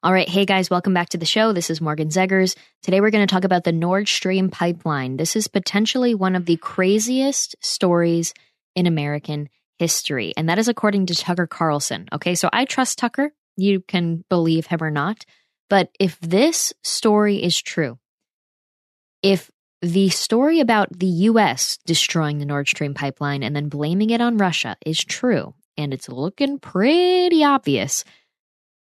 All right. Hey guys, welcome back to the show. This is Morgan Zegers. Today we're going to talk about the Nord Stream pipeline. This is potentially one of the craziest stories in American history. And that is according to Tucker Carlson. Okay. So I trust Tucker. You can believe him or not. But if this story is true, if the story about the US destroying the Nord Stream pipeline and then blaming it on Russia is true, and it's looking pretty obvious,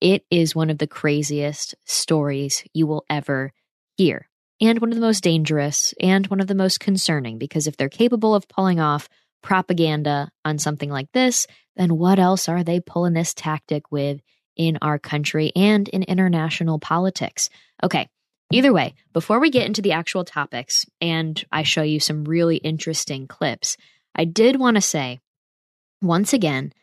it is one of the craziest stories you will ever hear, and one of the most dangerous, and one of the most concerning, because if they're capable of pulling off propaganda on something like this, then what else are they pulling this tactic with in our country and in international politics? Okay. Either way, before we get into the actual topics and I show you some really interesting clips, I did want to say once again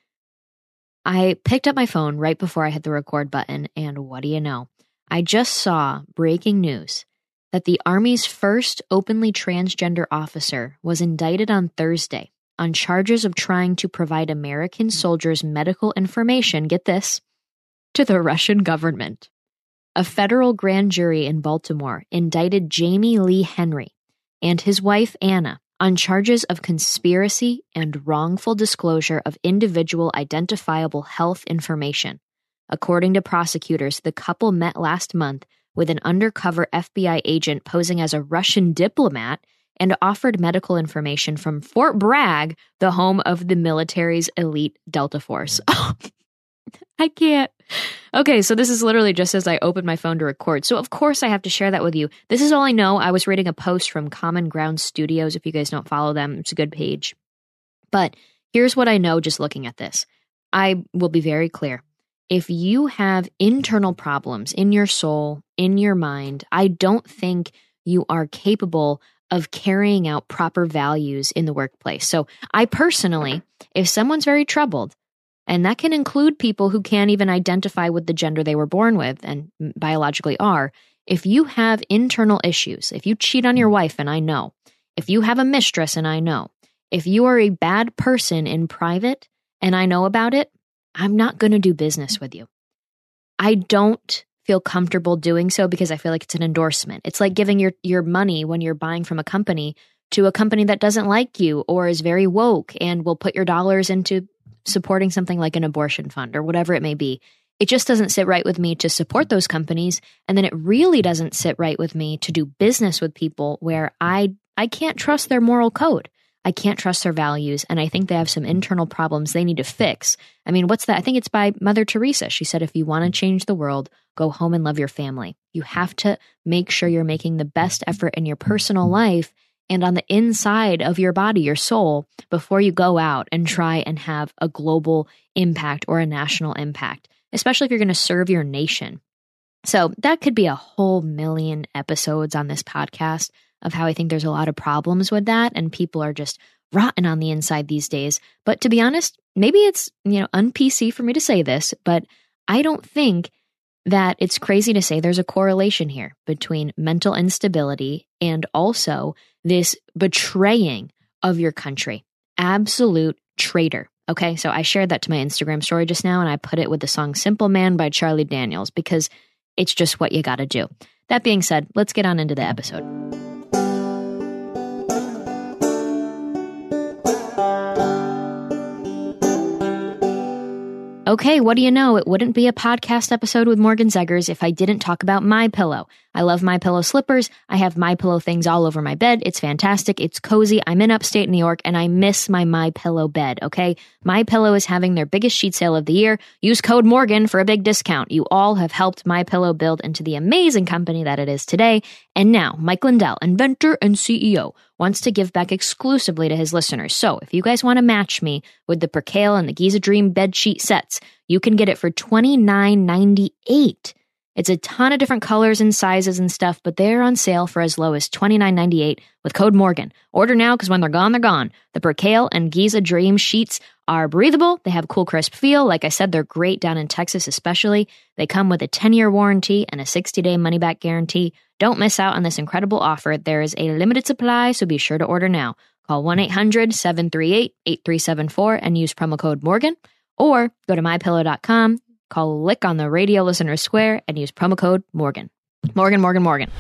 I picked up my phone right before I hit the record button, and what do you know? I just saw breaking news that the Army's first openly transgender officer was indicted on Thursday on charges of trying to provide American soldiers medical information, get this, to the Russian government. A federal grand jury in Baltimore indicted Jamie Lee Henry and his wife Anna on charges of conspiracy and wrongful disclosure of individual identifiable health information. According to prosecutors, the couple met last month with an undercover FBI agent posing as a Russian diplomat and offered medical information from Fort Bragg, the home of the military's elite Delta Force. I can't. Okay, so this is literally just as I opened my phone to record. So, of course, I have to share that with you. This is all I know. I was reading a post from Common Ground Studios. If you guys don't follow them, it's a good page. But here's what I know just looking at this I will be very clear. If you have internal problems in your soul, in your mind, I don't think you are capable of carrying out proper values in the workplace. So, I personally, if someone's very troubled, and that can include people who can't even identify with the gender they were born with and biologically are. If you have internal issues, if you cheat on your mm. wife, and I know, if you have a mistress, and I know, if you are a bad person in private and I know about it, I'm not going to do business with you. I don't feel comfortable doing so because I feel like it's an endorsement. It's like giving your, your money when you're buying from a company to a company that doesn't like you or is very woke and will put your dollars into supporting something like an abortion fund or whatever it may be. It just doesn't sit right with me to support those companies. And then it really doesn't sit right with me to do business with people where I, I can't trust their moral code. I can't trust their values. And I think they have some internal problems they need to fix. I mean, what's that? I think it's by Mother Teresa. She said, if you want to change the world, go home and love your family. You have to make sure you're making the best effort in your personal life and on the inside of your body, your soul, before you go out and try and have a global impact or a national impact, especially if you're going to serve your nation. So that could be a whole million episodes on this podcast of how I think there's a lot of problems with that and people are just rotten on the inside these days. But to be honest, maybe it's, you know, un-PC for me to say this, but I don't think that it's crazy to say there's a correlation here between mental instability and also this betraying of your country. Absolute traitor. Okay, so I shared that to my Instagram story just now and I put it with the song Simple Man by Charlie Daniels because it's just what you gotta do. That being said, let's get on into the episode. Okay, what do you know? It wouldn't be a podcast episode with Morgan Zegers if I didn't talk about my pillow. I love my pillow slippers. I have my pillow things all over my bed. It's fantastic. It's cozy. I'm in upstate New York and I miss my my pillow bed, okay? My pillow is having their biggest sheet sale of the year. Use code Morgan for a big discount. You all have helped my pillow build into the amazing company that it is today. And now, Mike Lindell, inventor and CEO, wants to give back exclusively to his listeners. So if you guys want to match me with the Percale and the Giza Dream bed sheet sets, you can get it for $29.98 It's a ton of different colors and sizes and stuff, but they're on sale for as low as $29.98 with code Morgan. Order now because when they're gone, they're gone. The Percale and Giza Dream sheets are breathable. They have cool, crisp feel. Like I said, they're great down in Texas, especially. They come with a 10 year warranty and a 60 day money back guarantee. Don't miss out on this incredible offer. There is a limited supply, so be sure to order now. Call 1 800 738 8374 and use promo code Morgan, or go to mypillow.com click on the radio listener square and use promo code Morgan. Morgan, Morgan, Morgan.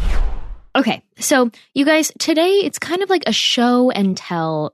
Okay, so you guys, today it's kind of like a show and tell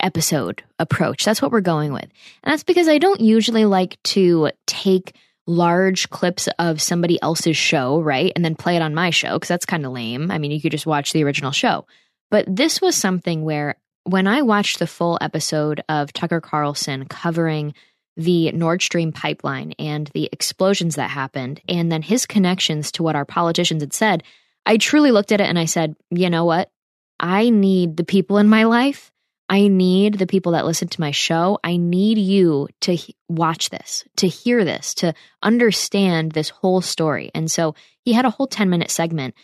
episode approach. That's what we're going with. And that's because I don't usually like to take large clips of somebody else's show, right? And then play it on my show because that's kind of lame. I mean, you could just watch the original show. But this was something where when I watched the full episode of Tucker Carlson covering the Nord Stream pipeline and the explosions that happened, and then his connections to what our politicians had said, I truly looked at it and I said, you know what? I need the people in my life. I need the people that listen to my show. I need you to watch this, to hear this, to understand this whole story. And so he had a whole 10 minute segment.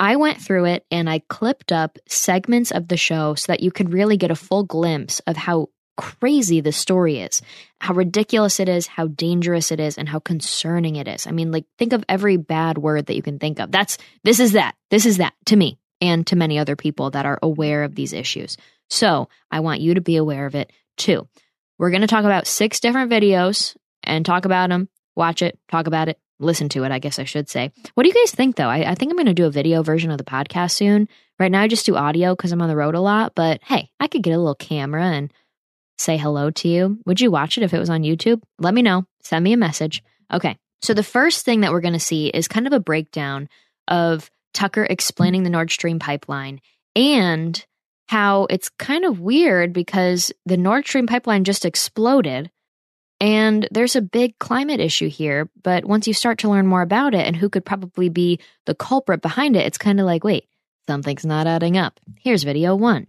I went through it and I clipped up segments of the show so that you could really get a full glimpse of how crazy the story is, how ridiculous it is, how dangerous it is, and how concerning it is. I mean, like, think of every bad word that you can think of. That's this is that. This is that to me and to many other people that are aware of these issues. So I want you to be aware of it too. We're going to talk about six different videos and talk about them, watch it, talk about it, listen to it, I guess I should say. What do you guys think though? I, I think I'm going to do a video version of the podcast soon. Right now, I just do audio because I'm on the road a lot, but hey, I could get a little camera and say hello to you. Would you watch it if it was on YouTube? Let me know. Send me a message. Okay. So the first thing that we're going to see is kind of a breakdown of Tucker explaining the Nord Stream pipeline and how it's kind of weird because the Nord Stream pipeline just exploded and there's a big climate issue here. But once you start to learn more about it and who could probably be the culprit behind it, it's kind of like, wait, something's not adding up. Here's video one.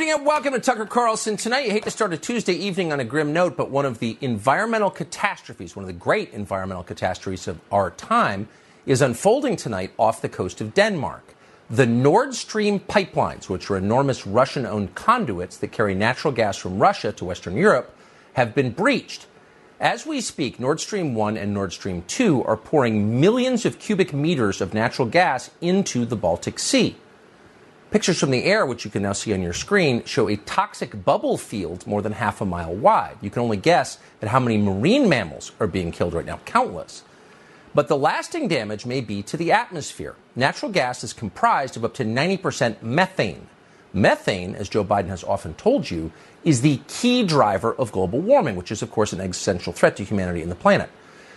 Evening and welcome to Tucker Carlson. Tonight, you hate to start a Tuesday evening on a grim note, but one of the environmental catastrophes, one of the great environmental catastrophes of our time, is unfolding tonight off the coast of Denmark. The Nord Stream pipelines, which are enormous Russian owned conduits that carry natural gas from Russia to Western Europe, have been breached. As we speak, Nord Stream 1 and Nord Stream 2 are pouring millions of cubic meters of natural gas into the Baltic Sea. Pictures from the air, which you can now see on your screen, show a toxic bubble field more than half a mile wide. You can only guess at how many marine mammals are being killed right now countless. But the lasting damage may be to the atmosphere. Natural gas is comprised of up to 90% methane. Methane, as Joe Biden has often told you, is the key driver of global warming, which is, of course, an existential threat to humanity and the planet.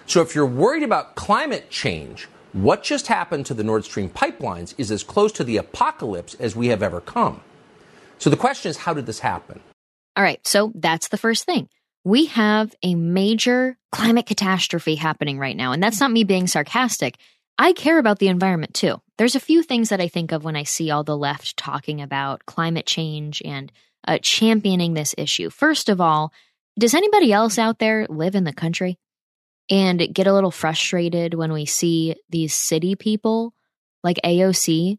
So if you're worried about climate change, what just happened to the Nord Stream pipelines is as close to the apocalypse as we have ever come. So the question is, how did this happen? All right, so that's the first thing. We have a major climate catastrophe happening right now. And that's not me being sarcastic. I care about the environment too. There's a few things that I think of when I see all the left talking about climate change and uh, championing this issue. First of all, does anybody else out there live in the country? And get a little frustrated when we see these city people like AOC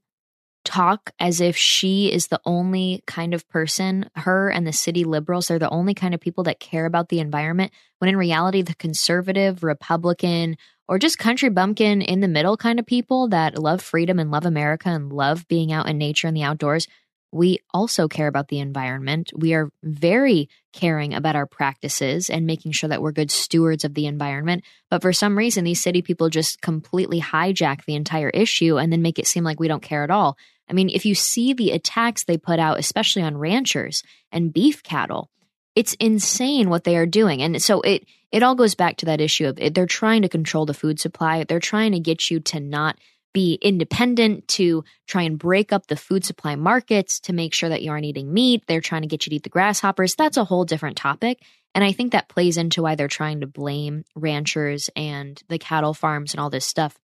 talk as if she is the only kind of person, her and the city liberals, they're the only kind of people that care about the environment, when in reality, the conservative, Republican, or just country bumpkin in the middle kind of people that love freedom and love America and love being out in nature and the outdoors we also care about the environment. We are very caring about our practices and making sure that we're good stewards of the environment. But for some reason, these city people just completely hijack the entire issue and then make it seem like we don't care at all. I mean, if you see the attacks they put out, especially on ranchers and beef cattle, it's insane what they are doing. And so it it all goes back to that issue of it, they're trying to control the food supply. They're trying to get you to not be independent, to try and break up the food supply markets, to make sure that you aren't eating meat. They're trying to get you to eat the grasshoppers. That's a whole different topic. And I think that plays into why they're trying to blame ranchers and the cattle farms and all this stuff.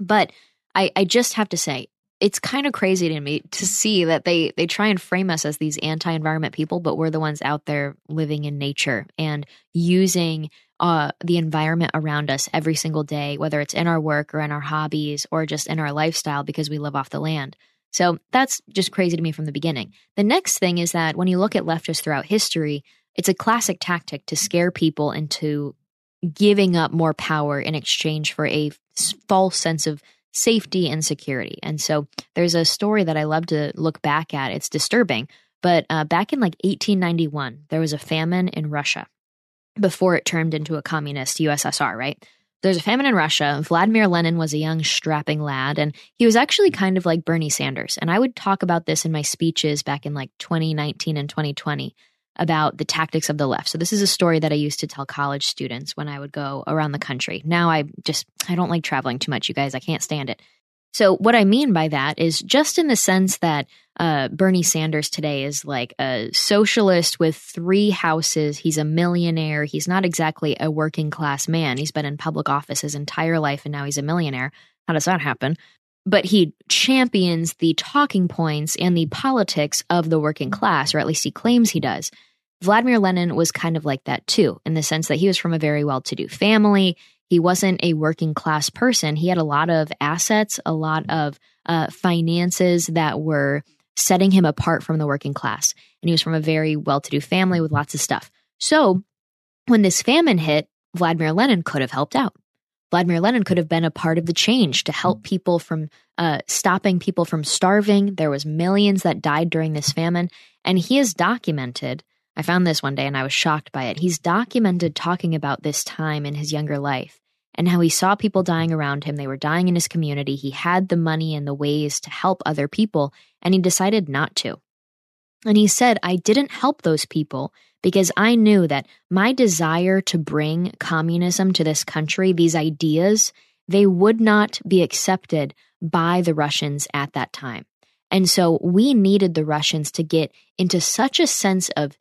But I, I just have to say, it's kind of crazy to me to see that they they try and frame us as these anti-environment people, but we're the ones out there living in nature and using uh, the environment around us every single day, whether it's in our work or in our hobbies or just in our lifestyle because we live off the land. So that's just crazy to me from the beginning. The next thing is that when you look at leftists throughout history, it's a classic tactic to scare people into giving up more power in exchange for a false sense of safety and security. And so there's a story that I love to look back at. It's disturbing, but uh, back in like 1891, there was a famine in Russia before it turned into a communist USSR, right? There's a famine in Russia. Vladimir Lenin was a young, strapping lad, and he was actually kind of like Bernie Sanders. And I would talk about this in my speeches back in like 2019 and 2020 about the tactics of the left. So this is a story that I used to tell college students when I would go around the country. Now I just I don't like traveling too much, you guys. I can't stand it. So what I mean by that is just in the sense that uh, Bernie Sanders today is like a socialist with three houses. He's a millionaire. He's not exactly a working class man. He's been in public office his entire life, and now he's a millionaire. How does that happen? but he champions the talking points and the politics of the working class, or at least he claims he does. Vladimir Lenin was kind of like that too, in the sense that he was from a very well to do family. He wasn't a working class person. He had a lot of assets, a lot of uh, finances that were setting him apart from the working class. And he was from a very well to do family with lots of stuff. So when this famine hit, Vladimir Lenin could have helped out. Vladimir Lenin could have been a part of the change to help people from uh, stopping people from starving. There was millions that died during this famine, and he has documented. I found this one day and I was shocked by it. He's documented talking about this time in his younger life and how he saw people dying around him. They were dying in his community. He had the money and the ways to help other people, and he decided not to. And he said, I didn't help those people because I knew that my desire to bring communism to this country, these ideas, they would not be accepted by the Russians at that time. And so we needed the Russians to get into such a sense of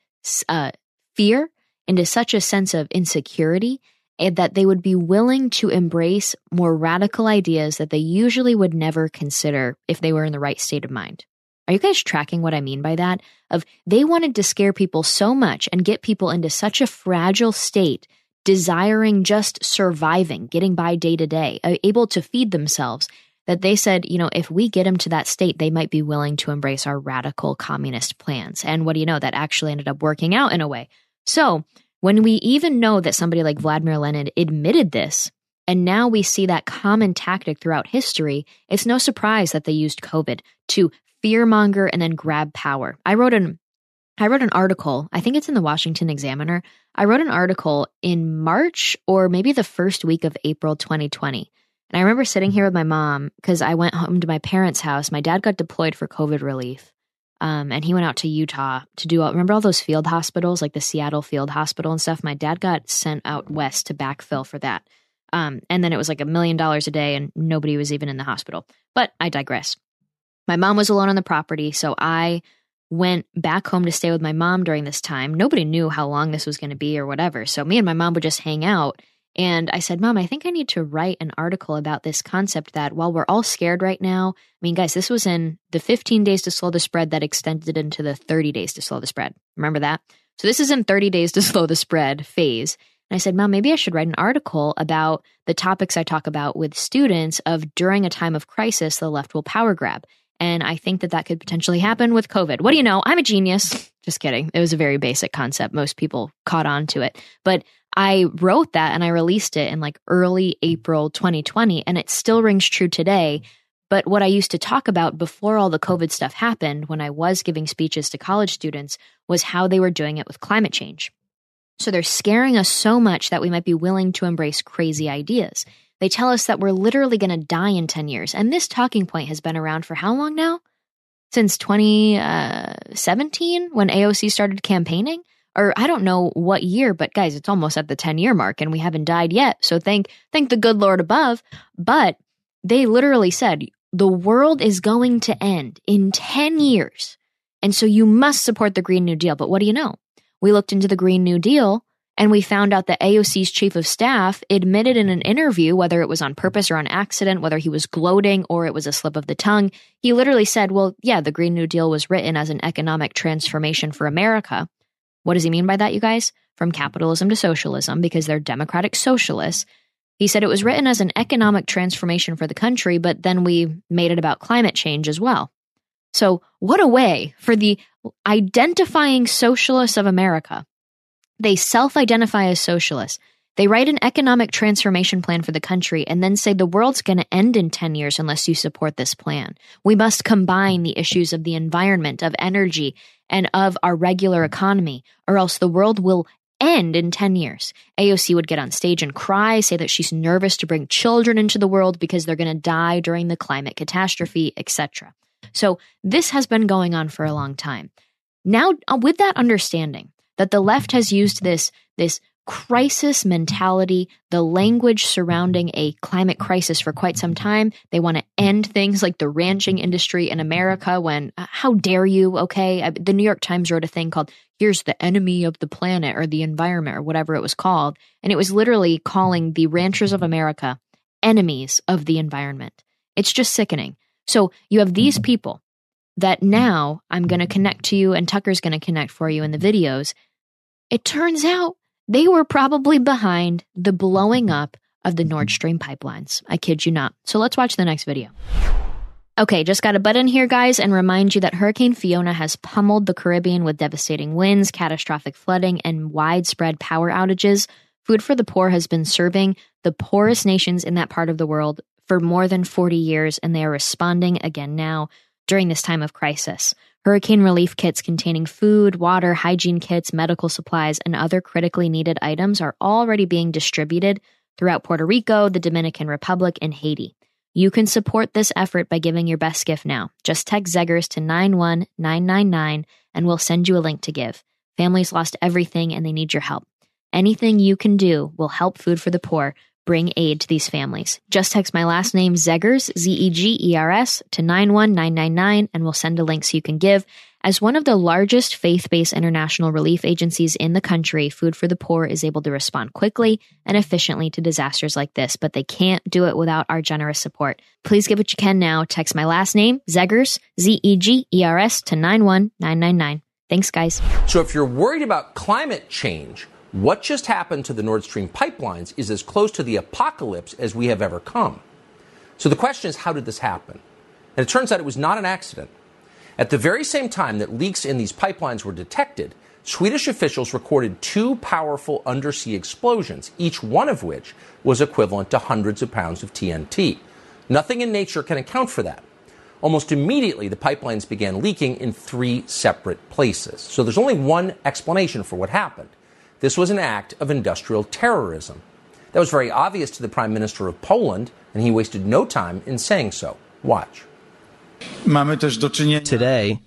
uh, fear, into such a sense of insecurity, eh, that they would be willing to embrace more radical ideas that they usually would never consider if they were in the right state of mind. Are you guys tracking what I mean by that? Of they wanted to scare people so much and get people into such a fragile state, desiring just surviving, getting by day to day, uh, able to feed themselves, that they said, you know, if we get them to that state, they might be willing to embrace our radical communist plans. And what do you know? That actually ended up working out in a way. So when we even know that somebody like Vladimir Lenin admitted this, and now we see that common tactic throughout history, it's no surprise that they used COVID to fearmonger and then grab power. I wrote an I wrote an article. I think it's in the Washington Examiner. I wrote an article in March or maybe the first week of April 2020. And I remember sitting here with my mom because I went home to my parents' house. My dad got deployed for COVID relief. Um, and he went out to Utah to do all, remember all those field hospitals, like the Seattle Field Hospital and stuff? My dad got sent out west to backfill for that. Um, and then it was like a million dollars a day, and nobody was even in the hospital. But I digress. My mom was alone on the property, so I went back home to stay with my mom during this time. Nobody knew how long this was going to be or whatever. So me and my mom would just hang out. And I said, Mom, I think I need to write an article about this concept that while we're all scared right now, I mean, guys, this was in the 15 days to slow the spread that extended into the 30 days to slow the spread. Remember that? So this is in 30 days to slow the spread phase. And I said, Mom, maybe I should write an article about the topics I talk about with students of during a time of crisis, the left will power grab. And I think that that could potentially happen with COVID. What do you know? I'm a genius. Just kidding. It was a very basic concept. Most people caught on to it. But I wrote that and I released it in like early April 2020, and it still rings true today. But what I used to talk about before all the COVID stuff happened, when I was giving speeches to college students, was how they were doing it with climate change. So they're scaring us so much that we might be willing to embrace crazy ideas. They tell us that we're literally going to die in 10 years. And this talking point has been around for how long now? Since 2017 uh, when AOC started campaigning? Or I don't know what year, but guys, it's almost at the 10 year mark and we haven't died yet. So thank thank the good Lord above. But they literally said the world is going to end in 10 years. And so you must support the Green New Deal. But what do you know? We looked into the Green New Deal and we found out that AOC's chief of staff admitted in an interview, whether it was on purpose or on accident, whether he was gloating or it was a slip of the tongue, he literally said, Well, yeah, the Green New Deal was written as an economic transformation for America. What does he mean by that, you guys? From capitalism to socialism, because they're democratic socialists. He said it was written as an economic transformation for the country, but then we made it about climate change as well. So, what a way for the identifying socialists of America. They self identify as socialists. They write an economic transformation plan for the country and then say the world's going to end in 10 years unless you support this plan. We must combine the issues of the environment, of energy, and of our regular economy, or else the world will end in 10 years. AOC would get on stage and cry, say that she's nervous to bring children into the world because they're going to die during the climate catastrophe, etc. So this has been going on for a long time. Now, uh, with that understanding that the left has used this, this crisis mentality, the language surrounding a climate crisis for quite some time. They want to end things like the ranching industry in America when, uh, how dare you? Okay. The New York Times wrote a thing called, here's the enemy of the planet or the environment or whatever it was called. And it was literally calling the ranchers of America enemies of the environment. It's just sickening. So you have these people that now I'm going to connect to you and Tucker's going to connect for you in the videos. It turns out they were probably behind the blowing up of the Nord Stream pipelines. I kid you not. So let's watch the next video. Okay, just got to butt in here, guys, and remind you that Hurricane Fiona has pummeled the Caribbean with devastating winds, catastrophic flooding, and widespread power outages. Food for the Poor has been serving the poorest nations in that part of the world for more than 40 years, and they are responding again now during this time of crisis. Hurricane relief kits containing food, water, hygiene kits, medical supplies, and other critically needed items are already being distributed throughout Puerto Rico, the Dominican Republic, and Haiti. You can support this effort by giving your best gift now. Just text Zegers to 91999 and we'll send you a link to give. Families lost everything and they need your help. Anything you can do will help Food for the Poor bring aid to these families. Just text my last name, Zegers, Z E G E R S, to 91999 and we'll send a link so you can give. As one of the largest faith based international relief agencies in the country, Food for the Poor is able to respond quickly and efficiently to disasters like this, but they can't do it without our generous support. Please give what you can now. Text my last name, Zegers, Z E G E R S, to 91999. Thanks, guys. So if you're worried about climate change, what just happened to the Nord Stream pipelines is as close to the apocalypse as we have ever come. So the question is, how did this happen? And it turns out it was not an accident. At the very same time that leaks in these pipelines were detected, Swedish officials recorded two powerful undersea explosions, each one of which was equivalent to hundreds of pounds of TNT. Nothing in nature can account for that. Almost immediately, the pipelines began leaking in three separate places. So there's only one explanation for what happened. This was an act of industrial terrorism. That was very obvious to the Prime Minister of Poland, and he wasted no time in saying so. Watch. Today,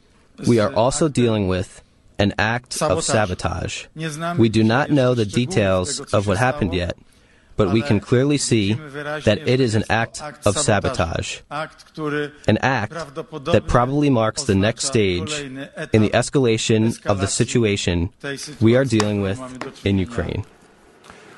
we are also dealing with an act of sabotage. We do not know the details of what happened yet, but we can clearly see that it is an act of sabotage, an act that probably marks the next stage in the escalation of the situation we are dealing with in Ukraine.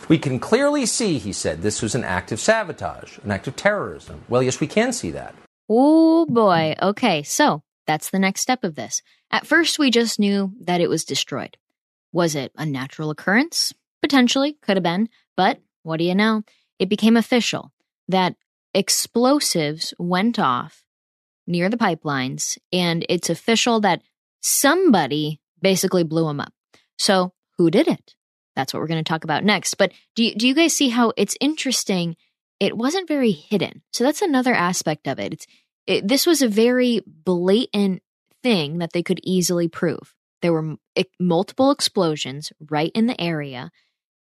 We can clearly see, he said, this was an act of sabotage, an act of terrorism. Well, yes, we can see that. Oh boy. Okay, so that's the next step of this. At first, we just knew that it was destroyed. Was it a natural occurrence? Potentially, could have been. But what do you know? It became official that explosives went off near the pipelines, and it's official that somebody basically blew them up. So, who did it? That's what we're going to talk about next. But do you, do you guys see how it's interesting? It wasn't very hidden. So that's another aspect of it. It's it, this was a very blatant thing that they could easily prove. There were multiple explosions right in the area,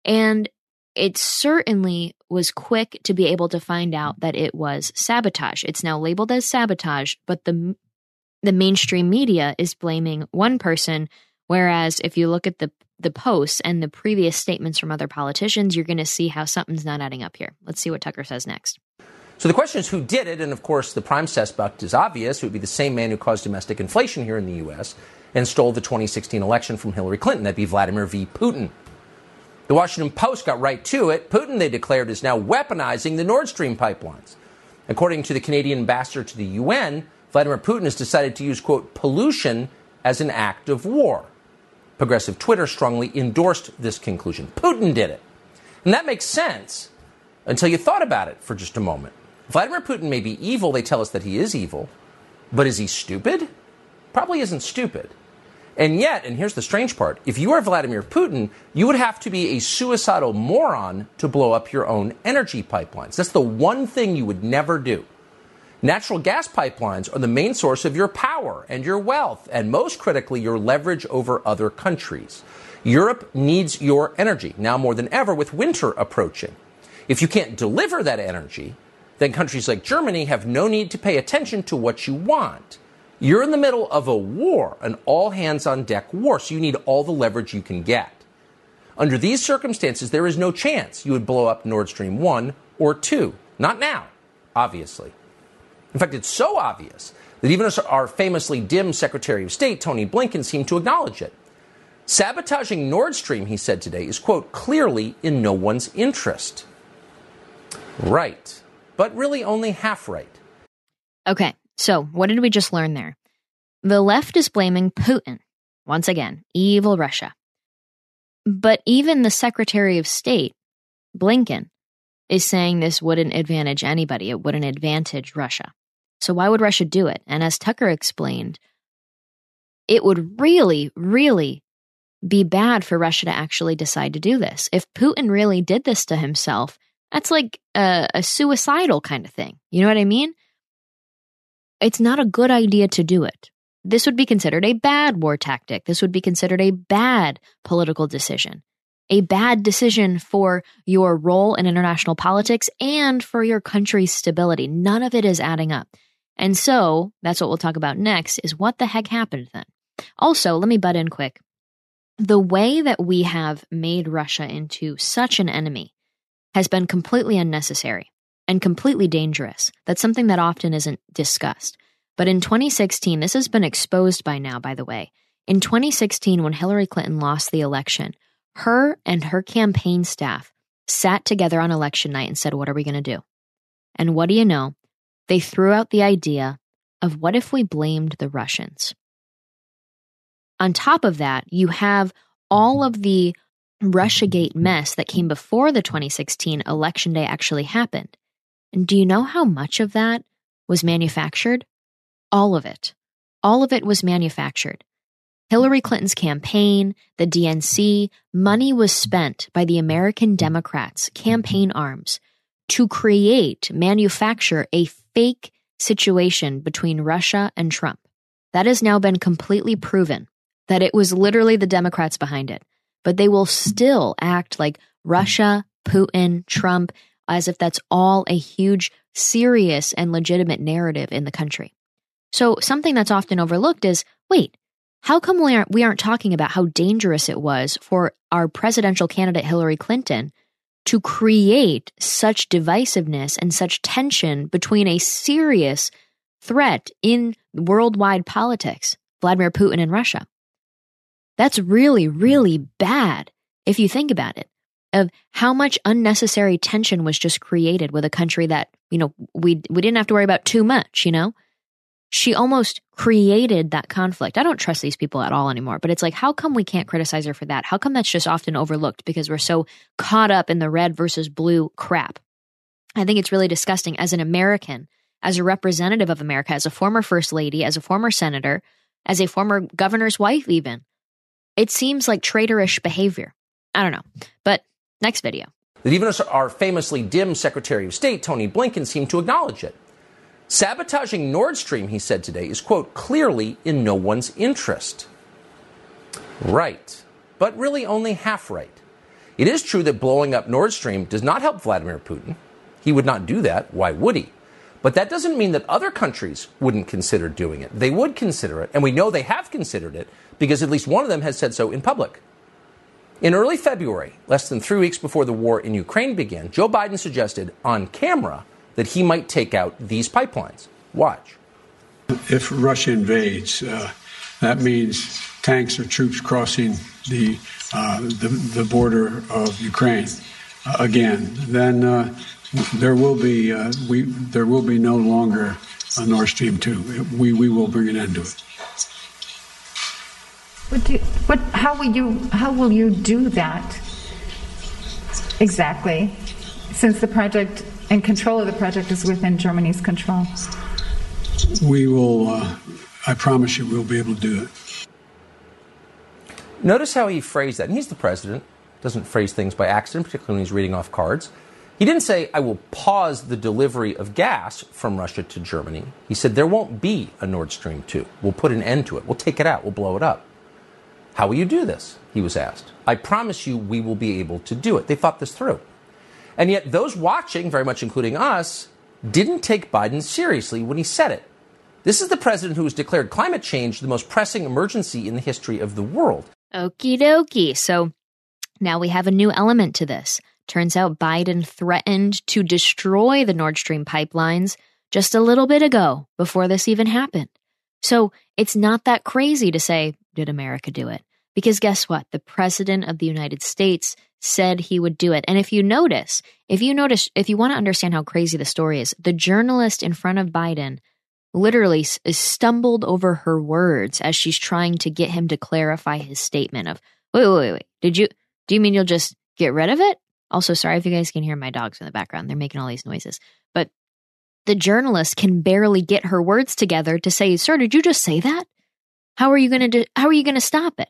and it certainly was quick to be able to find out that it was sabotage. It's now labeled as sabotage, but the the mainstream media is blaming one person, whereas if you look at the the posts and the previous statements from other politicians, you're going to see how something's not adding up here. Let's see what Tucker says next. So the question is who did it, and of course the prime suspect is obvious. It would be the same man who caused domestic inflation here in the U.S. and stole the 2016 election from Hillary Clinton. That'd be Vladimir V. Putin. The Washington Post got right to it. Putin, they declared, is now weaponizing the Nord Stream pipelines. According to the Canadian ambassador to the UN, Vladimir Putin has decided to use, quote, pollution as an act of war. Progressive Twitter strongly endorsed this conclusion. Putin did it. And that makes sense until you thought about it for just a moment. Vladimir Putin may be evil, they tell us that he is evil, but is he stupid? Probably isn't stupid. And yet, and here's the strange part if you are Vladimir Putin, you would have to be a suicidal moron to blow up your own energy pipelines. That's the one thing you would never do. Natural gas pipelines are the main source of your power and your wealth, and most critically, your leverage over other countries. Europe needs your energy now more than ever with winter approaching. If you can't deliver that energy, then countries like Germany have no need to pay attention to what you want. You're in the middle of a war, an all hands on deck war, so you need all the leverage you can get. Under these circumstances, there is no chance you would blow up Nord Stream 1 or 2. Not now, obviously. In fact, it's so obvious that even our famously dim Secretary of State, Tony Blinken, seemed to acknowledge it. Sabotaging Nord Stream, he said today, is, quote, clearly in no one's interest. Right, but really only half right. Okay, so, what did we just learn there? The left is blaming Putin. Once again, evil Russia. But even the Secretary of State, Blinken, is saying this wouldn't advantage anybody. It wouldn't advantage Russia. So, why would Russia do it? And as Tucker explained, it would really, really be bad for Russia to actually decide to do this. If Putin really did this to himself, that's like a, a suicidal kind of thing. You know what I mean? It's not a good idea to do it. This would be considered a bad war tactic. This would be considered a bad political decision, a bad decision for your role in international politics and for your country's stability. None of it is adding up. And so that's what we'll talk about next is what the heck happened then. Also, let me butt in quick. The way that we have made Russia into such an enemy has been completely unnecessary and completely dangerous. That's something that often isn't discussed. But in 2016, this has been exposed by now, by the way. In 2016, when Hillary Clinton lost the election, her and her campaign staff sat together on election night and said, What are we going to do? And what do you know? They threw out the idea of what if we blamed the Russians? On top of that, you have all of the Russiagate mess that came before the 2016 election day actually happened. And do you know how much of that was manufactured? All of it. All of it was manufactured. Hillary Clinton's campaign, the DNC, money was spent by the American Democrats' campaign arms to create, manufacture a fake situation between Russia and Trump. That has now been completely proven that it was literally the Democrats behind it. But they will still act like Russia, Putin, Trump, as if that's all a huge, serious, and legitimate narrative in the country. So, something that's often overlooked is wait, how come we aren't, we aren't talking about how dangerous it was for our presidential candidate Hillary Clinton to create such divisiveness and such tension between a serious threat in worldwide politics, Vladimir Putin and Russia? That's really, really bad if you think about it of how much unnecessary tension was just created with a country that, you know, we we didn't have to worry about too much, you know? She almost created that conflict. I don't trust these people at all anymore, but it's like how come we can't criticize her for that? How come that's just often overlooked because we're so caught up in the red versus blue crap? I think it's really disgusting as an American, as a representative of America, as a former first lady, as a former senator, as a former governor's wife even. It seems like traitorish behavior. I don't know. But Next video. That even our famously dim Secretary of State, Tony Blinken, seemed to acknowledge it. Sabotaging Nord Stream, he said today, is, quote, clearly in no one's interest. Right, but really only half right. It is true that blowing up Nord Stream does not help Vladimir Putin. He would not do that. Why would he? But that doesn't mean that other countries wouldn't consider doing it. They would consider it, and we know they have considered it because at least one of them has said so in public. In early February, less than three weeks before the war in Ukraine began, Joe Biden suggested on camera that he might take out these pipelines. Watch. If Russia invades, uh, that means tanks or troops crossing the, uh, the, the, border of Ukraine uh, again. Then uh, there will be uh, we there will be no longer a Nord Stream two. We we will bring an end to it. What do you, what, how will you how will you do that exactly? Since the project and control of the project is within Germany's control. We will. Uh, I promise you, we'll be able to do it. Notice how he phrased that. And he's the president. Doesn't phrase things by accident, particularly when he's reading off cards. He didn't say, I will pause the delivery of gas from Russia to Germany. He said, there won't be a Nord Stream 2. We'll put an end to it. We'll take it out. We'll blow it up. How will you do this? He was asked. I promise you we will be able to do it. They thought this through. And yet, those watching, very much including us, didn't take Biden seriously when he said it. This is the president who has declared climate change the most pressing emergency in the history of the world. Okie dokie. So now we have a new element to this. Turns out Biden threatened to destroy the Nord Stream pipelines just a little bit ago before this even happened. So it's not that crazy to say, did America do it? Because guess what? The president of the United States said he would do it. And if you notice, if you notice, if you want to understand how crazy the story is, the journalist in front of Biden literally stumbled over her words as she's trying to get him to clarify his statement of, wait, wait, wait, wait. Did you, do you mean you'll just get rid of it? Also, sorry if you guys can hear my dogs in the background. They're making all these noises. But the journalist can barely get her words together to say, "Sir, did you just say that? How are you going to do, how are you going to stop it?"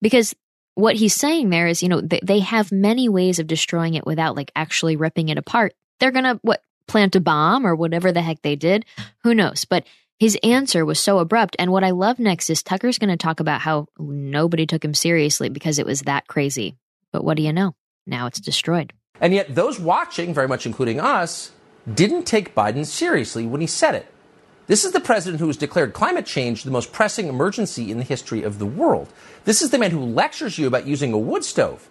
Because what he's saying there is, you know, they, they have many ways of destroying it without like actually ripping it apart. They're going to what plant a bomb or whatever the heck they did. Who knows? But his answer was so abrupt. And what I love next is Tucker's going to talk about how nobody took him seriously because it was that crazy. But what do you know? Now it's destroyed. And yet, those watching, very much including us, didn't take Biden seriously when he said it. This is the president who has declared climate change the most pressing emergency in the history of the world. This is the man who lectures you about using a wood stove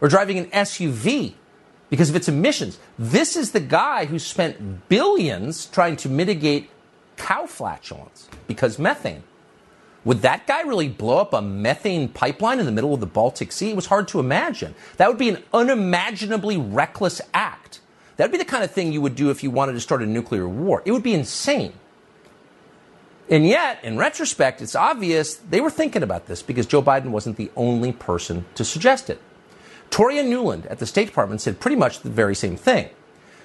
or driving an SUV because of its emissions. This is the guy who spent billions trying to mitigate cow flatulence because methane. Would that guy really blow up a methane pipeline in the middle of the Baltic Sea? It was hard to imagine. That would be an unimaginably reckless act. That would be the kind of thing you would do if you wanted to start a nuclear war. It would be insane. And yet, in retrospect, it's obvious they were thinking about this because Joe Biden wasn't the only person to suggest it. Toria Nuland at the State Department said pretty much the very same thing.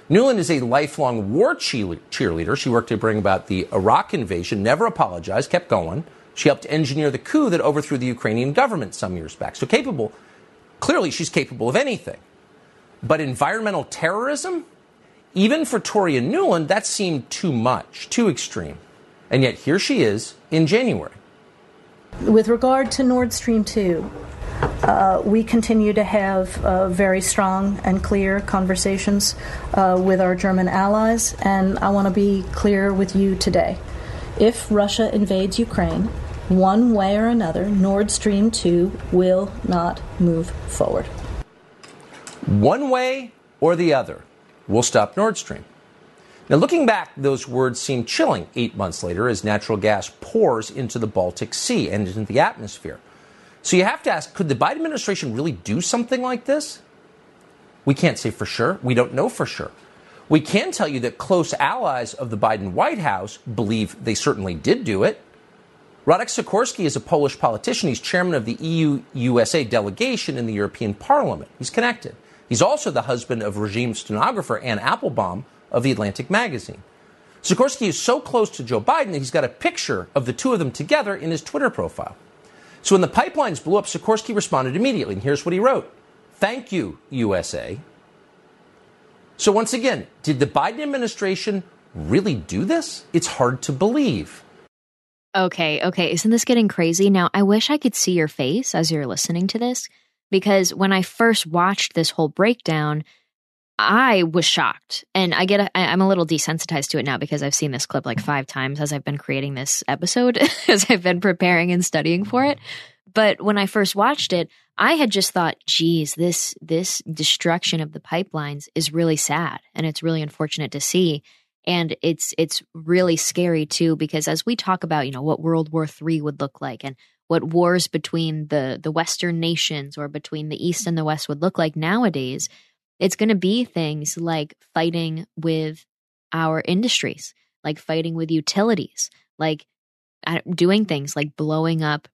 Nuland is a lifelong war cheerleader. She worked to bring about the Iraq invasion, never apologized, kept going. She helped engineer the coup that overthrew the Ukrainian government some years back. So capable, clearly she's capable of anything. But environmental terrorism, even for Toria Nuland, that seemed too much, too extreme. And yet here she is in January. With regard to Nord Stream 2, uh, we continue to have uh, very strong and clear conversations uh, with our German allies, and I want to be clear with you today. If Russia invades Ukraine, one way or another, Nord Stream 2 will not move forward. One way or the other, we'll stop Nord Stream. Now, looking back, those words seem chilling eight months later as natural gas pours into the Baltic Sea and into the atmosphere. So you have to ask could the Biden administration really do something like this? We can't say for sure. We don't know for sure. We can tell you that close allies of the Biden White House believe they certainly did do it. Radek Sikorski is a Polish politician. He's chairman of the EU USA delegation in the European Parliament. He's connected. He's also the husband of regime stenographer Anne Applebaum, of The Atlantic magazine. Sikorski is so close to Joe Biden that he's got a picture of the two of them together in his Twitter profile. So when the pipelines blew up, Sikorski responded immediately. And here's what he wrote Thank you, USA. So once again, did the Biden administration really do this? It's hard to believe. Okay, okay. Isn't this getting crazy? Now, I wish I could see your face as you're listening to this because when I first watched this whole breakdown, I was shocked. And I get, a, I'm a little desensitized to it now because I've seen this clip like five times as I've been creating this episode, as I've been preparing and studying for it. But when I first watched it, I had just thought, geez, this, this destruction of the pipelines is really sad and it's really unfortunate to see. And it's, it's really scary too, because as we talk about, you know, what World War III would look like and what wars between the, the Western nations or between the East and the West would look like nowadays, it's going to be things like fighting with our industries, like fighting with utilities, like uh, doing things like blowing up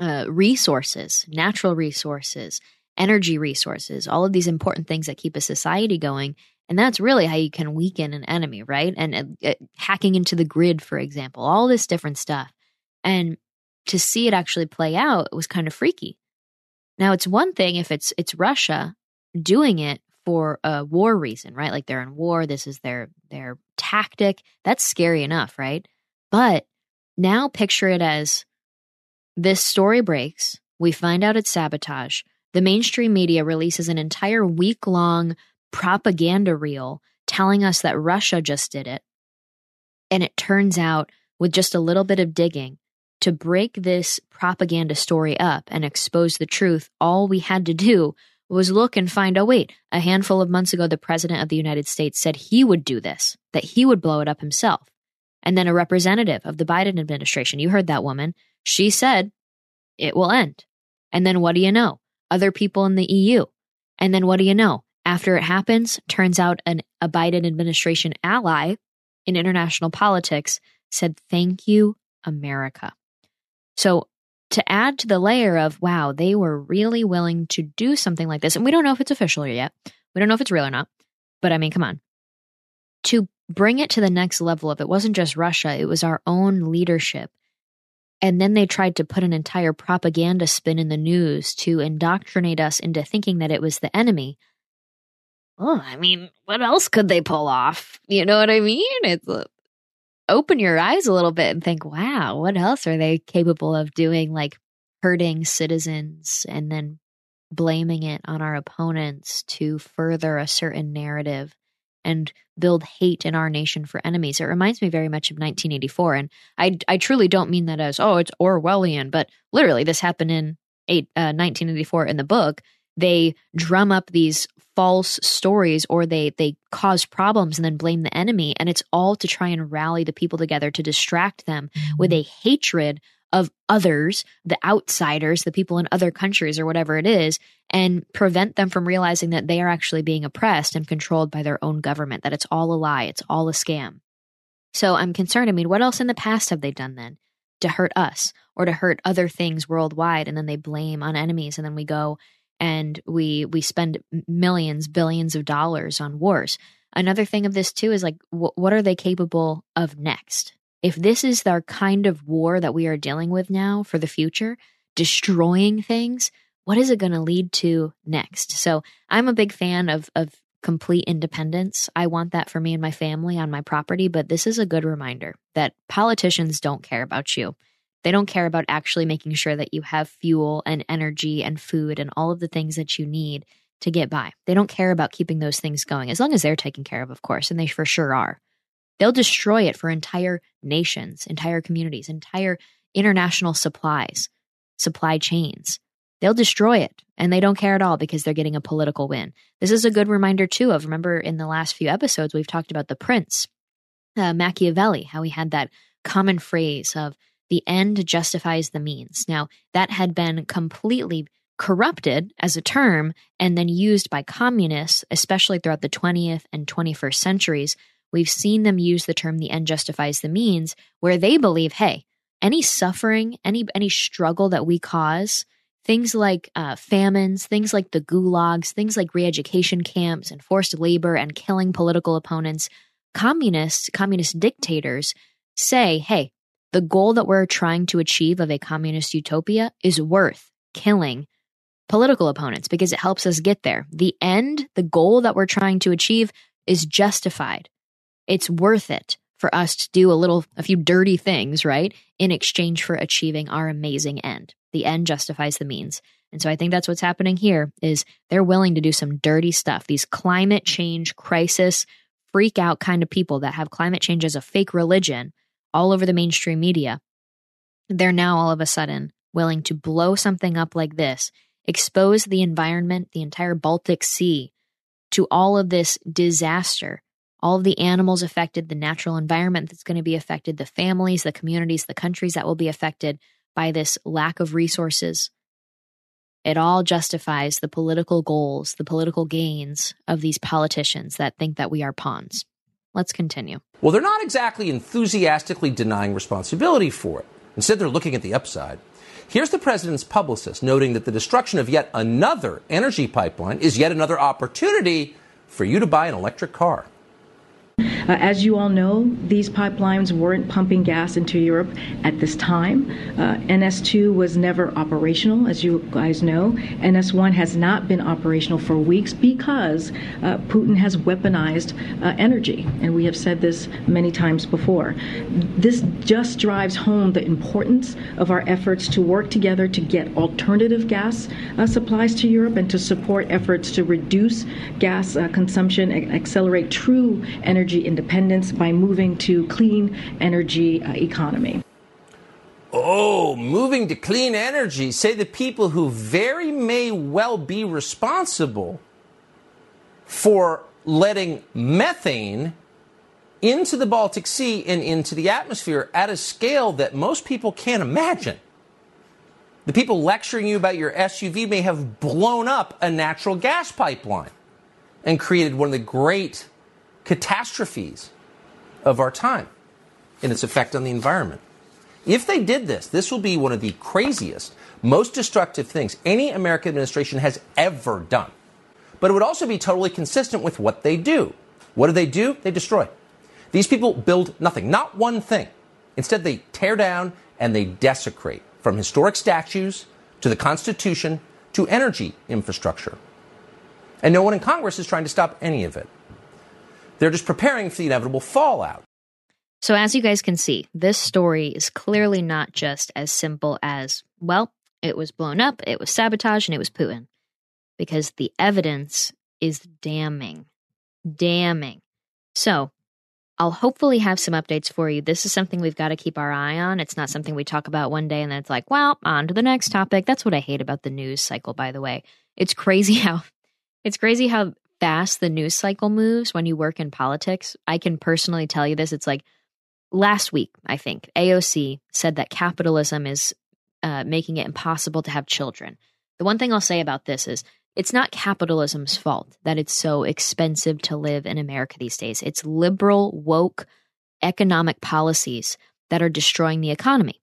uh, resources, natural resources, energy resources, all of these important things that keep a society going. And that's really how you can weaken an enemy, right? And uh, uh, hacking into the grid, for example, all this different stuff. And to see it actually play out it was kind of freaky. Now, it's one thing if it's it's Russia doing it for a war reason, right? Like they're in war, this is their their tactic. That's scary enough, right? But now picture it as this story breaks, we find out it's sabotage. The mainstream media releases an entire week long propaganda reel telling us that Russia just did it. And it turns out, with just a little bit of digging, to break this propaganda story up and expose the truth, all we had to do was look and find oh, wait, a handful of months ago, the President of the United States said he would do this, that he would blow it up himself. And then a representative of the Biden administration, you heard that woman, she said it will end. And then what do you know? Other people in the EU. And then what do you know? After it happens, turns out an, a Biden administration ally in international politics said, Thank you, America. So to add to the layer of, wow, they were really willing to do something like this. And we don't know if it's official yet. We don't know if it's real or not. But I mean, come on. To bring it to the next level of it wasn't just Russia, it was our own leadership and then they tried to put an entire propaganda spin in the news to indoctrinate us into thinking that it was the enemy. Oh, I mean, what else could they pull off? You know what I mean? It's open your eyes a little bit and think, wow, what else are they capable of doing? Like hurting citizens and then blaming it on our opponents to further a certain narrative and build hate in our nation for enemies. It reminds me very much of 1984. And I, I truly don't mean that as, oh, it's Orwellian, but literally this happened in eight, uh, 1984 in the book. They drum up these false stories or they they cause problems and then blame the enemy and it's all to try and rally the people together to distract them mm-hmm. with a hatred of others, the outsiders, the people in other countries or whatever it is, and prevent them from realizing that they are actually being oppressed and controlled by their own government, that it's all a lie, it's all a scam. So I'm concerned. I mean, what else in the past have they done then to hurt us or to hurt other things worldwide? And then they blame on enemies, and then we go and we we spend millions, billions of dollars on wars. Another thing of this too is like, wh- what are they capable of next? if this is our kind of war that we are dealing with now for the future, destroying things, what is it going to lead to next? So I'm a big fan of, of complete independence. I want that for me and my family on my property, but this is a good reminder that politicians don't care about you. They don't care about actually making sure that you have fuel and energy and food and all of the things that you need to get by. They don't care about keeping those things going, as long as they're taken care of, of course, and they for sure are. They'll destroy it for entire nations, entire communities, entire international supplies, supply chains. They'll destroy it and they don't care at all because they're getting a political win. This is a good reminder, too, of remember in the last few episodes, we've talked about the prince, uh, Machiavelli, how he had that common phrase of the end justifies the means. Now, that had been completely corrupted as a term and then used by communists, especially throughout the 20th and 21st centuries, We've seen them use the term the end justifies the means, where they believe, hey, any suffering, any any struggle that we cause, things like uh, famines, things like the gulags, things like re-education camps and forced labor and killing political opponents, communists, communist dictators say, hey, the goal that we're trying to achieve of a communist utopia is worth killing political opponents because it helps us get there. The end, the goal that we're trying to achieve is justified it's worth it for us to do a little, a few dirty things, right? In exchange for achieving our amazing end. The end justifies the means. And so I think that's what's happening here is they're willing to do some dirty stuff. These climate change crisis freak out kind of people that have climate change as a fake religion all over the mainstream media. They're now all of a sudden willing to blow something up like this, expose the environment, the entire Baltic Sea to all of this disaster all of the animals affected, the natural environment that's going to be affected, the families, the communities, the countries that will be affected by this lack of resources. It all justifies the political goals, the political gains of these politicians that think that we are pawns. Let's continue. Well, they're not exactly enthusiastically denying responsibility for it. Instead, they're looking at the upside. Here's the president's publicist noting that the destruction of yet another energy pipeline is yet another opportunity for you to buy an electric car. Uh, as you all know, these pipelines weren't pumping gas into Europe at this time. Uh, NS2 was never operational, as you guys know. NS1 has not been operational for weeks because uh, Putin has weaponized uh, energy, and we have said this many times before. This just drives home the importance of our efforts to work together to get alternative gas uh, supplies to Europe and to support efforts to reduce gas uh, consumption and accelerate true energy independence by moving to clean energy uh, economy. Oh, moving to clean energy, say the people who very may well be responsible for letting methane into the Baltic Sea and into the atmosphere at a scale that most people can't imagine. The people lecturing you about your SUV may have blown up a natural gas pipeline and created one of the great catastrophes of our time and its effect on the environment. If they did this, this will be one of the craziest, most destructive things any American administration has ever done. But it would also be totally consistent with what they do. What do they do? They destroy. These people build nothing, not one thing. Instead, they tear down and they desecrate from historic statues to the Constitution to energy infrastructure. And no one in Congress is trying to stop any of it. They're just preparing for the inevitable fallout. So, as you guys can see, this story is clearly not just as simple as, well, it was blown up, it was sabotage, and it was Putin. Because the evidence is damning. Damning. So, I'll hopefully have some updates for you. This is something we've got to keep our eye on. It's not something we talk about one day and then it's like, well, on to the next topic. That's what I hate about the news cycle, by the way. It's crazy how it's crazy how fast the news cycle moves when you work in politics. I can personally tell you this. It's like last week, I think, AOC said that capitalism is uh, making it impossible to have children. The one thing I'll say about this is it's not capitalism's fault that it's so expensive to live in America these days. It's liberal, woke economic policies that are destroying the economy.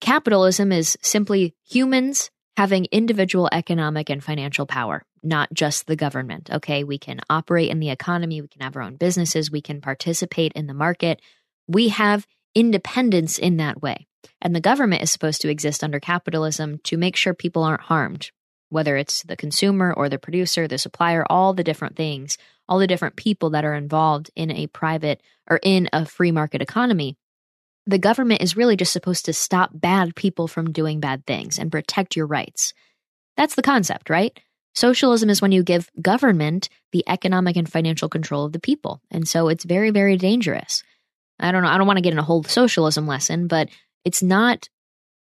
Capitalism is simply humans having individual economic and financial power not just the government. Okay, we can operate in the economy, we can have our own businesses, we can participate in the market. We have independence in that way. And the government is supposed to exist under capitalism to make sure people aren't harmed, whether it's the consumer or the producer, the supplier, all the different things, all the different people that are involved in a private or in a free market economy. The government is really just supposed to stop bad people from doing bad things and protect your rights. That's the concept, right? Socialism is when you give government the economic and financial control of the people. And so it's very, very dangerous. I don't know. I don't want to get in a whole socialism lesson, but it's not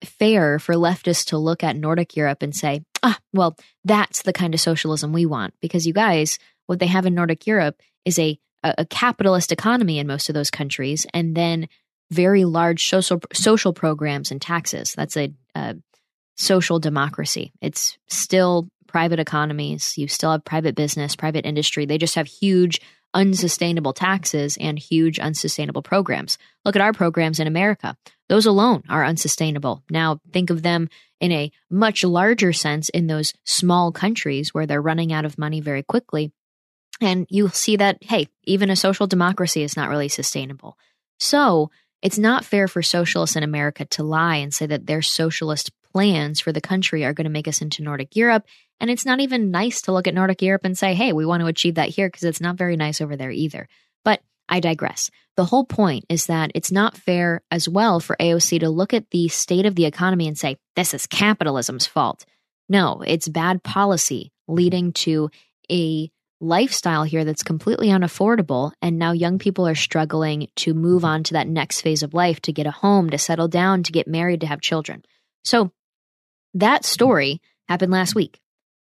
fair for leftists to look at Nordic Europe and say, ah, well, that's the kind of socialism we want. Because you guys, what they have in Nordic Europe is a, a capitalist economy in most of those countries, and then very large social social programs and taxes. That's a, a social democracy. It's still private economies. You still have private business, private industry. They just have huge unsustainable taxes and huge unsustainable programs. Look at our programs in America. Those alone are unsustainable. Now, think of them in a much larger sense in those small countries where they're running out of money very quickly. And you'll see that, hey, even a social democracy is not really sustainable. So, it's not fair for socialists in America to lie and say that their socialist plans for the country are going to make us into Nordic Europe and it's not even nice to look at Nordic Europe and say, hey, we want to achieve that here because it's not very nice over there either. But I digress. The whole point is that it's not fair as well for AOC to look at the state of the economy and say, this is capitalism's fault. No, it's bad policy leading to a lifestyle here that's completely unaffordable. And now young people are struggling to move on to that next phase of life, to get a home, to settle down, to get married, to have children. So that story happened last week.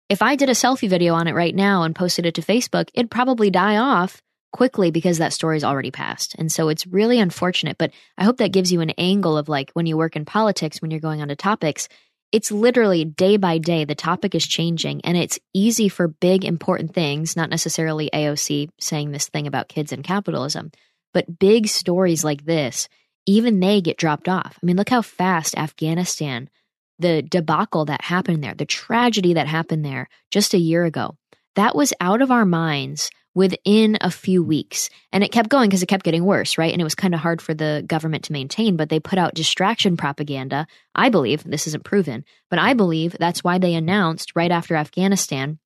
If I did a selfie video on it right now and posted it to Facebook, it'd probably die off quickly because that story's already passed. And so it's really unfortunate, but I hope that gives you an angle of like when you work in politics, when you're going on to topics, it's literally day by day, the topic is changing and it's easy for big, important things, not necessarily AOC saying this thing about kids and capitalism, but big stories like this, even they get dropped off. I mean, look how fast Afghanistan the debacle that happened there, the tragedy that happened there just a year ago, that was out of our minds within a few weeks. And it kept going because it kept getting worse, right? And it was kind of hard for the government to maintain, but they put out distraction propaganda. I believe, this isn't proven, but I believe that's why they announced right after Afghanistan,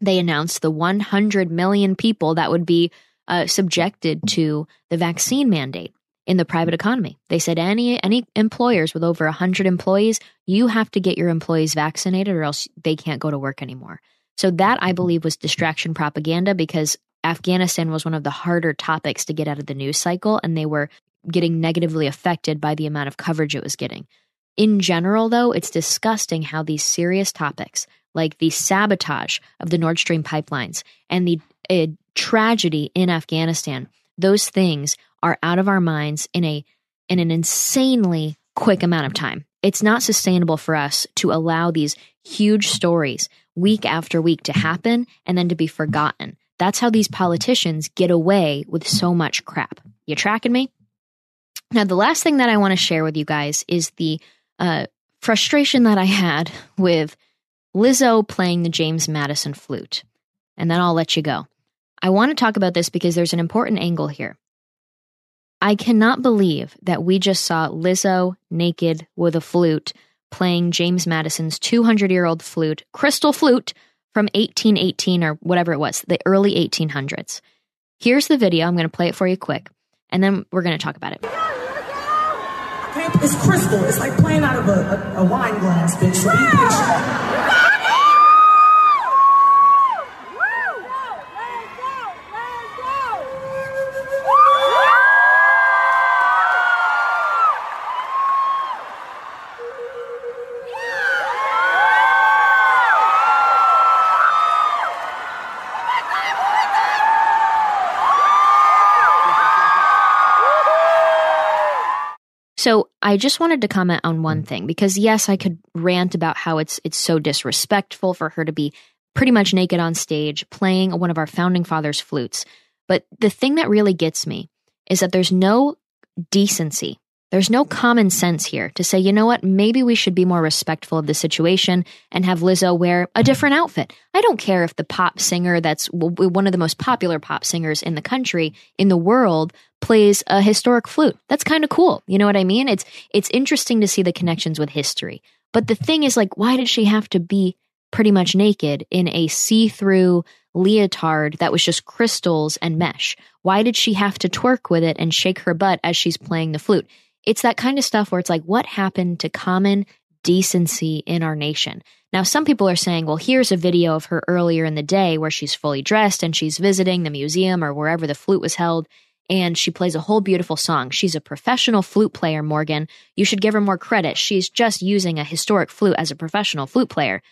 they announced the 100 million people that would be uh, subjected to the vaccine mandate in the private economy. They said any any employers with over 100 employees, you have to get your employees vaccinated or else they can't go to work anymore. So that I believe was distraction propaganda because Afghanistan was one of the harder topics to get out of the news cycle and they were getting negatively affected by the amount of coverage it was getting. In general though, it's disgusting how these serious topics like the sabotage of the Nord Stream pipelines and the uh, tragedy in Afghanistan, those things are out of our minds in a in an insanely quick amount of time. It's not sustainable for us to allow these huge stories week after week to happen and then to be forgotten. That's how these politicians get away with so much crap. You tracking me? Now, the last thing that I want to share with you guys is the uh, frustration that I had with Lizzo playing the James Madison flute. And then I'll let you go. I want to talk about this because there's an important angle here. I cannot believe that we just saw Lizzo naked with a flute playing James Madison's 200 year old flute, crystal flute from 1818 or whatever it was, the early 1800s. Here's the video. I'm going to play it for you quick, and then we're going to talk about it. It's crystal. It's like playing out of a, a, a wine glass, bitch. So be patient. So I just wanted to comment on one mm. thing because yes, I could rant about how it's it's so disrespectful for her to be pretty much naked on stage playing one of our founding fathers' flutes. But the thing that really gets me is that there's no decency there's no common sense here to say, you know what, maybe we should be more respectful of the situation and have Lizzo wear a different outfit. I don't care if the pop singer that's one of the most popular pop singers in the country, in the world, plays a historic flute. That's kind of cool. You know what I mean? It's it's interesting to see the connections with history. But the thing is like why did she have to be pretty much naked in a see-through leotard that was just crystals and mesh? Why did she have to twerk with it and shake her butt as she's playing the flute? It's that kind of stuff where it's like, what happened to common decency in our nation? Now, some people are saying, well, here's a video of her earlier in the day where she's fully dressed and she's visiting the museum or wherever the flute was held and she plays a whole beautiful song. She's a professional flute player, Morgan. You should give her more credit. She's just using a historic flute as a professional flute player.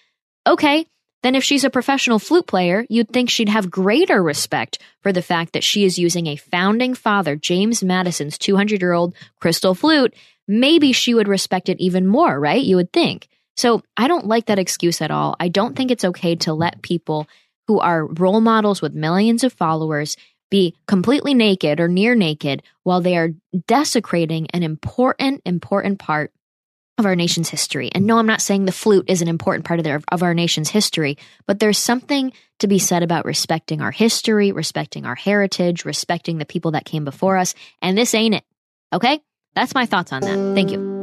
Okay, then if she's a professional flute player, you'd think she'd have greater respect for the fact that she is using a founding father, James Madison's 200 year old crystal flute. Maybe she would respect it even more, right? You would think. So I don't like that excuse at all. I don't think it's okay to let people who are role models with millions of followers be completely naked or near naked while they are desecrating an important, important part of our nation's history. And no, I'm not saying the flute is an important part of, their, of our nation's history, but there's something to be said about respecting our history, respecting our heritage, respecting the people that came before us. And this ain't it. Okay? That's my thoughts on that. Thank you.